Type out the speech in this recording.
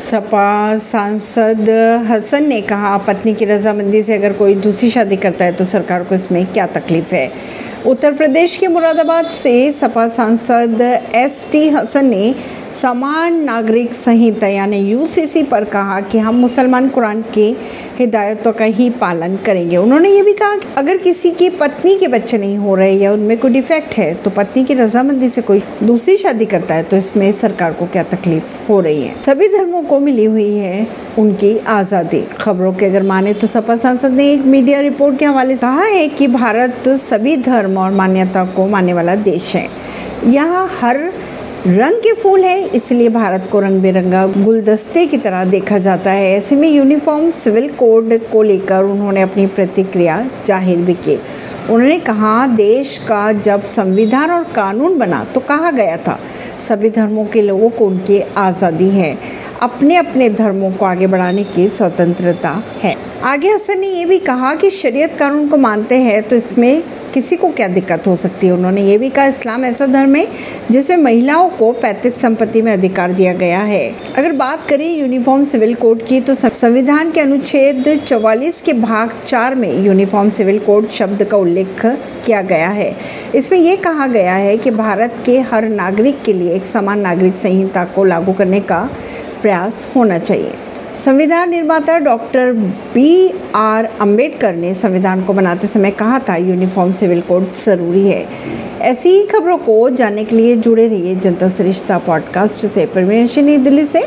सपा सांसद हसन ने कहा, पत्नी की रजामंदी से अगर कोई दूसरी शादी करता है तो सरकार को इसमें क्या तकलीफ़ है? उत्तर प्रदेश के मुरादाबाद से सपा सांसद एस टी हसन ने समान नागरिक संहिता, यानी यूसीसी पर कहा कि हम मुसलमान कुरान के हिदायतों का ही पालन करेंगे। उन्होंने ये भी कहा कि अगर किसी की पत्नी के बच्चे नहीं हो रहे या उनमें कोई डिफेक्ट है तो पत्नी की रजामंदी से कोई दूसरी शादी करता है तो इसमें सरकार को क्या तकलीफ़ हो रही है? सभी धर्मों को मिली हुई है उनकी आज़ादी। खबरों के अगर माने तो सपा सांसद ने एक मीडिया रिपोर्ट के हवाले से कहा है कि भारत सभी धर्म और मान्यता को मानने वाला देश है। यहाँ हर रंग के फूल है, इसलिए भारत को रंग बिरंगा गुलदस्ते की तरह देखा जाता है। ऐसे में यूनिफॉर्म, सिविल कोड को लेकर उन्होंने अपनी प्रतिक्रिया ज़ाहिर भी की। उन्होंने कहा, देश का जब संविधान और कानून बना तो कहा गया था, सभी धर्मों के लोगों को उनकी आज़ादी है। अपने अपने धर्मों को आगे बढ़ाने की स्वतंत्रता है। आगे हसन ने ये भी कहा कि शरीयत कानून को मानते हैं तो इसमें किसी को क्या दिक्कत हो सकती है? उन्होंने ये भी कहा, इस्लाम ऐसा धर्म है, जिसमें महिलाओं को पैतृक संपत्ति में अधिकार दिया गया है। अगर बात करें यूनिफॉर्म सिविल कोड की तो संविधान के अनुच्छेद 44 के भाग चार में यूनिफॉर्म सिविल कोड शब्द का उल्लेख किया गया है। इसमें यह कहा गया है कि भारत के हर नागरिक के लिए एक समान नागरिक संहिता को लागू करने का प्रयास होना चाहिए। संविधान निर्माता डॉक्टर बी आर अंबेडकर ने संविधान को बनाते समय कहा था, यूनिफॉर्म सिविल कोड ज़रूरी है। ऐसी ही खबरों को जानने के लिए जुड़े रहिए जनता सरिश्ता पॉडकास्ट से। परवीन दिल्ली से।